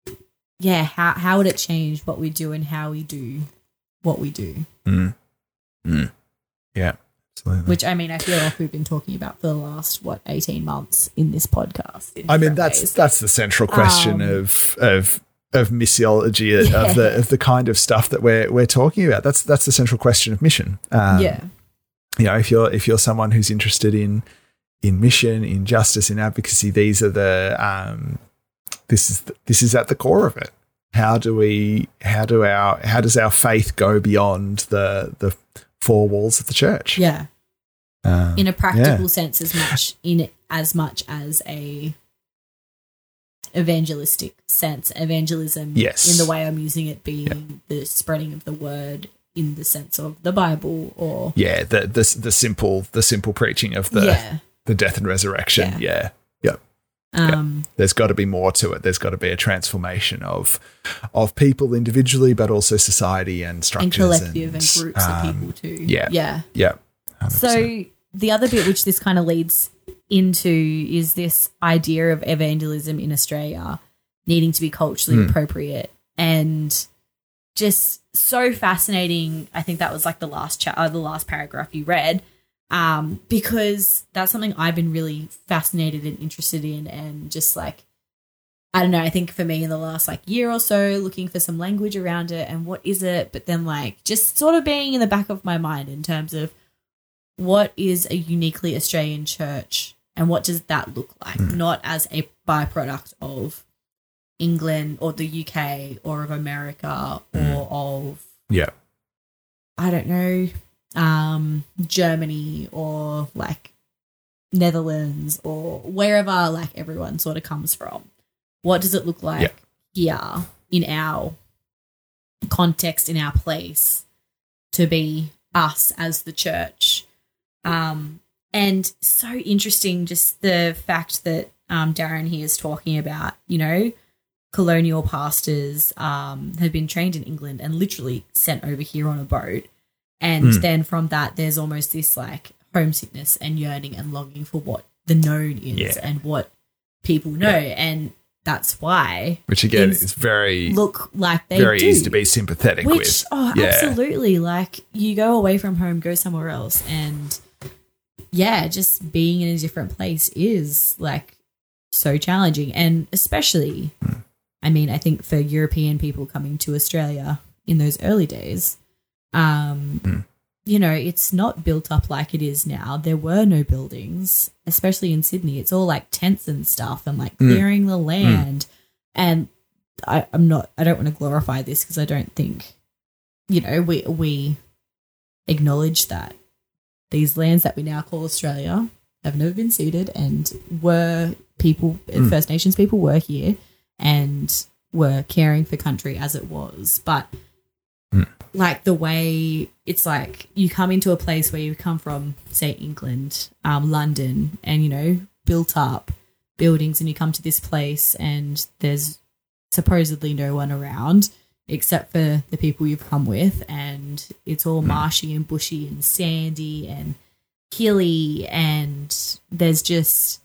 mm. yeah. How how would it change what we do and how we do what we do? Mm. Mm. Yeah, absolutely. Which I mean, I feel like we've been talking about for the last what eighteen months in this podcast. I mean, that's ways. that's the central question um, of of of missiology yeah. of the of the kind of stuff that we're we're talking about. That's that's the central question of mission. Um, yeah, you know, if you're if you're someone who's interested in in mission, in justice, in advocacy, these are the um, this is the, this is at the core of it. How do we how do our how does our faith go beyond the the four walls of the church? Yeah, um, in a practical yeah. sense, as much in as much as a evangelistic sense, evangelism. Yes, in the way I'm using it being yeah. the spreading of the word in the sense of the Bible or yeah, the the the simple the simple preaching of the yeah. the death and resurrection. Yeah, yeah. Um, yep. There's got to be more to it. There's got to be a transformation of of people individually, but also society and structures and collective and, and groups um, of people too. Yeah, yeah, yeah. 100%. So the other bit which this kind of leads into is this idea of evangelism in Australia needing to be culturally mm. appropriate and just so fascinating. I think that was like the last chat, uh, the last paragraph you read, um, because that's something I've been really fascinated and interested in, and just like I don't know. I think for me in the last like year or so, looking for some language around it and what is it, but then like just sort of being in the back of my mind in terms of what is a uniquely Australian church and what does that look like, mm. not as a byproduct of England or the UK or of America mm. or of yeah I don't know um Germany or like Netherlands or wherever like everyone sort of comes from. What does it look like yeah. here in our context in our place to be us as the church? Um and so interesting just the fact that um, Darren here is talking about, you know, colonial pastors um, have been trained in England and literally sent over here on a boat. And mm. then from that, there's almost this like homesickness and yearning and longing for what the known is yeah. and what people know. Yeah. And that's why. Which again is very look like they very do. easy to be sympathetic Which, with. Oh, yeah. absolutely! Like you go away from home, go somewhere else, and yeah, just being in a different place is like so challenging, and especially mm. I mean, I think for European people coming to Australia in those early days, um, mm. you know, it's not built up like it is now. There were no buildings, especially in Sydney. It's all like tents and stuff and like hmm. clearing mm. the land. Mm. And I, I'm not, I don't want to glorify this because I don't think, you know, we, we acknowledge that these lands that we now call Australia have never been ceded and were people, hmm. First Nations people were here and were caring for country as it was. But mm. like the way it's like you come into a place where you come from, say England, um, London, and you know, built up buildings, and you come to this place and there's supposedly no one around except for the people you've come with, and it's all marshy and bushy and sandy and hilly, and there's just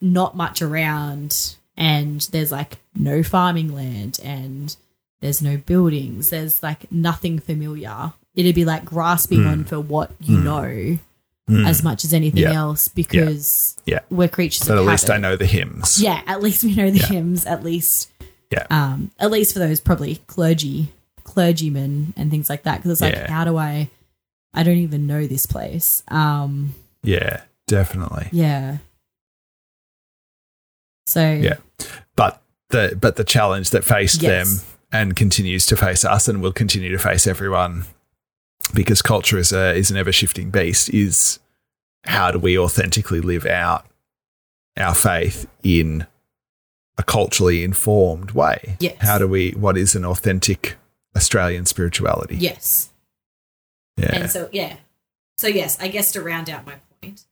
not much around and there's like no farming land and there's no buildings. There's like nothing familiar. It'd be like grasping mm. on for what you mm. know mm. as much as anything yeah. else because yeah. yeah. we're creatures. But at least I know the hymns. Yeah, at least we know the yeah. hymns. At least, yeah. Um, at least for those probably clergy, clergymen and things like that. Because it's like, how do I? I don't even know this place. Um, yeah, definitely. Yeah. So yeah, but the but the challenge that faced yes. them and continues to face us and will continue to face everyone because culture is a is an ever shifting beast is how do we authentically live out our faith in a culturally informed way? Yes. How do we what is an authentic Australian spirituality? Yes. Yeah. And so yeah. So yes, I guess to round out my point,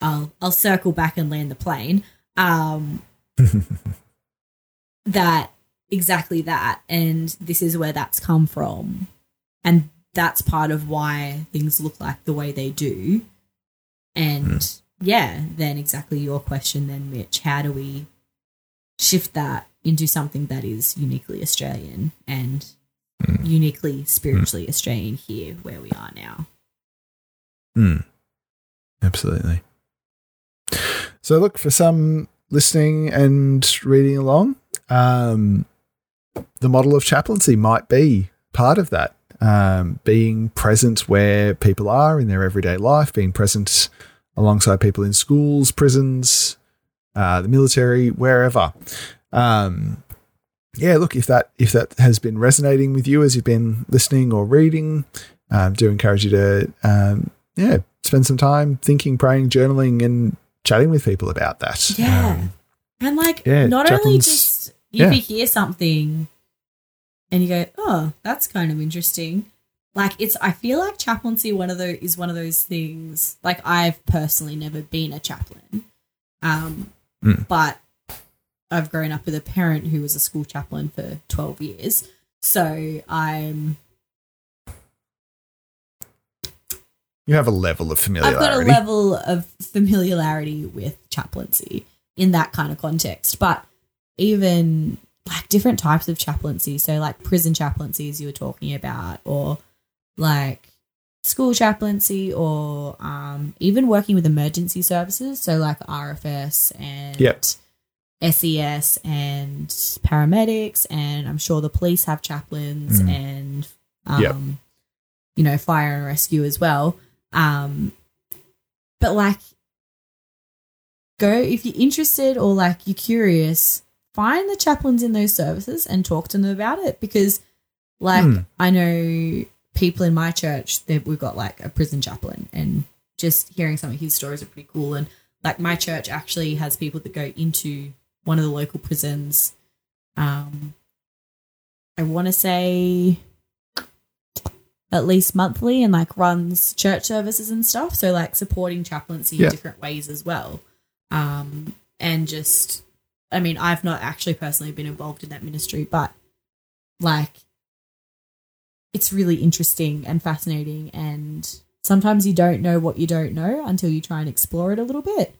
I'll I'll circle back and land the plane. Um [LAUGHS] that exactly that and this is where that's come from and that's part of why things look like the way they do and mm. yeah, then exactly your question, then, Mitch. How do we shift that into something that is uniquely Australian and mm. uniquely spiritually mm. Australian here where we are now? Mm. Absolutely. So, look, for some listening and reading along, um, the model of chaplaincy might be part of that. Um, being present where people are in their everyday life, being present alongside people in schools, prisons, uh, the military, wherever. Um, yeah, look if that if that has been resonating with you as you've been listening or reading, um, do encourage you to um, yeah spend some time thinking, praying, journaling, and chatting with people about that. Yeah, um, and like yeah, not only just if yeah. you hear something and you go, oh, that's kind of interesting. Like it's, I feel like chaplaincy one of those is one of those things. Like I've personally never been a chaplain, um, mm. but I've grown up with a parent who was a school chaplain for twelve years, so I'm. You have a level of familiarity. I've got a level of familiarity with chaplaincy in that kind of context, but even like different types of chaplaincy. So like prison chaplaincies you were talking about, or like school chaplaincy, or um, even working with emergency services. So like RFS and yep. SES and paramedics, and I'm sure the police have chaplains mm. and um, yep. you know fire and rescue as well. Um, but like go if you're interested or like you're curious find the chaplains in those services and talk to them about it because like mm. I know people in my church that we've got like a prison chaplain and just hearing some of his stories are pretty cool and like my church actually has people that go into one of the local prisons um I want to say at least monthly and like runs church services and stuff so like supporting chaplaincy yeah. in different ways as well um and just I mean, I've not actually personally been involved in that ministry, but like it's really interesting and fascinating and sometimes you don't know what you don't know until you try and explore it a little bit.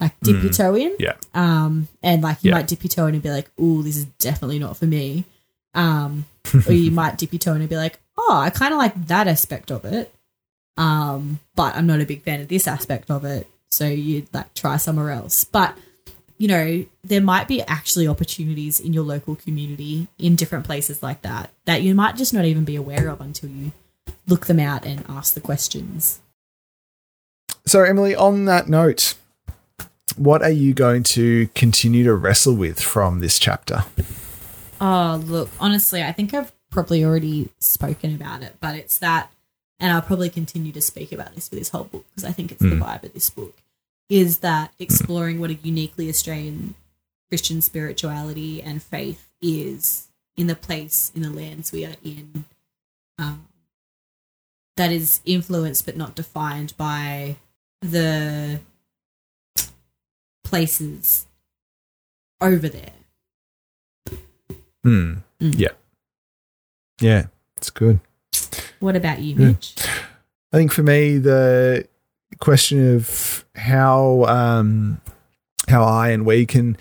Like dip mm, your toe in. Yeah. Um and like you yeah. might dip your toe in and be like, "Oh, this is definitely not for me." Um or you [LAUGHS] might dip your toe in and be like, "Oh, I kind of like that aspect of it." Um but I'm not a big fan of this aspect of it. So you'd like try somewhere else. But you know, there might be actually opportunities in your local community in different places like that that you might just not even be aware of until you look them out and ask the questions. So, Emily, on that note, what are you going to continue to wrestle with from this chapter? Oh, look, honestly, I think I've probably already spoken about it, but it's that, and I'll probably continue to speak about this for this whole book because I think it's mm. the vibe of this book is that exploring what a uniquely Australian Christian spirituality and faith is in the place, in the lands we are in, um, that is influenced but not defined by the places over there. Hmm. Mm. Yeah. Yeah, it's good. What about you, Mitch? Yeah. I think for me, the question of how um, how I and we can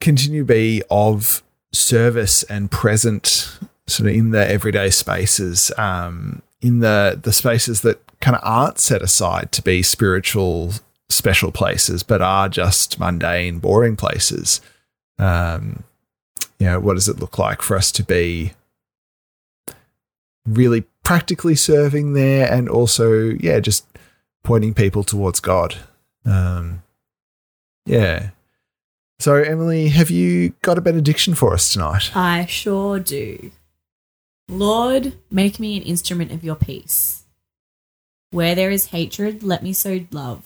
continue to be of service and present sort of in the everyday spaces, um, in the the spaces that kind of aren't set aside to be spiritual special places, but are just mundane, boring places. Um, you know, what does it look like for us to be really practically serving there and also, yeah, just pointing people towards God. Um, yeah. So, Emily, have you got a benediction for us tonight? I sure do. Lord, make me an instrument of your peace. Where there is hatred, let me sow love.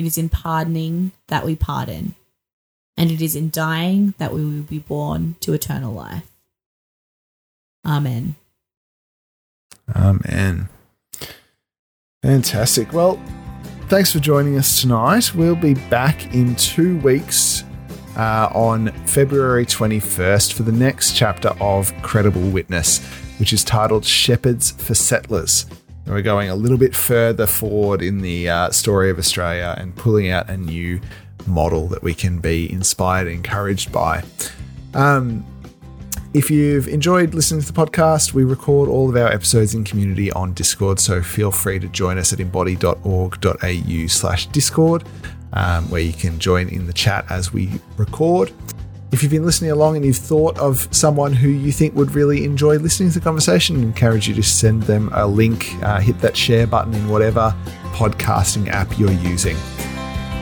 It is in pardoning that we pardon. And it is in dying that we will be born to eternal life. Amen. Amen. Fantastic. Well, thanks for joining us tonight. We'll be back in two weeks uh, on February 21st for the next chapter of Credible Witness, which is titled Shepherds for Settlers. We're going a little bit further forward in the uh, story of Australia and pulling out a new model that we can be inspired and encouraged by. Um, if you've enjoyed listening to the podcast, we record all of our episodes in community on Discord, so feel free to join us at embody.org.au slash Discord, um, where you can join in the chat as we record. If you've been listening along and you've thought of someone who you think would really enjoy listening to the conversation, I encourage you to send them a link, uh, hit that share button in whatever podcasting app you're using.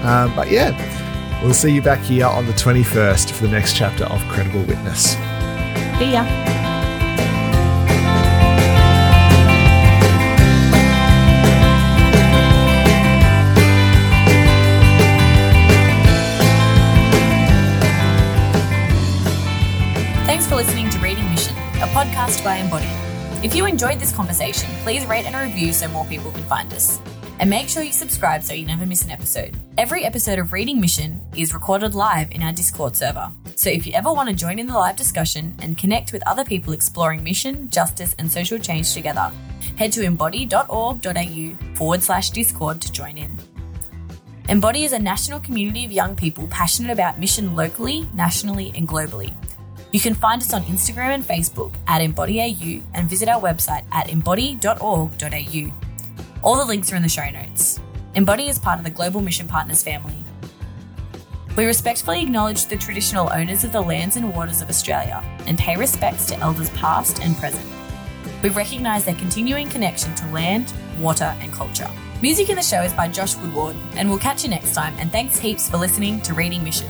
Um, but yeah, we'll see you back here on the 21st for the next chapter of Credible Witness. See ya. Podcast by Embody. If you enjoyed this conversation, please rate and review so more people can find us. And make sure you subscribe so you never miss an episode. Every episode of Reading Mission is recorded live in our Discord server. So if you ever want to join in the live discussion and connect with other people exploring mission, justice, and social change together, head to embody.org.au forward slash Discord to join in. Embody is a national community of young people passionate about mission locally, nationally, and globally. You can find us on Instagram and Facebook at EmbodyAU and visit our website at embody.org.au. All the links are in the show notes. Embody is part of the Global Mission Partners family. We respectfully acknowledge the traditional owners of the lands and waters of Australia and pay respects to elders past and present. We recognise their continuing connection to land, water, and culture. Music in the show is by Josh Woodward, and we'll catch you next time. And thanks heaps for listening to Reading Mission.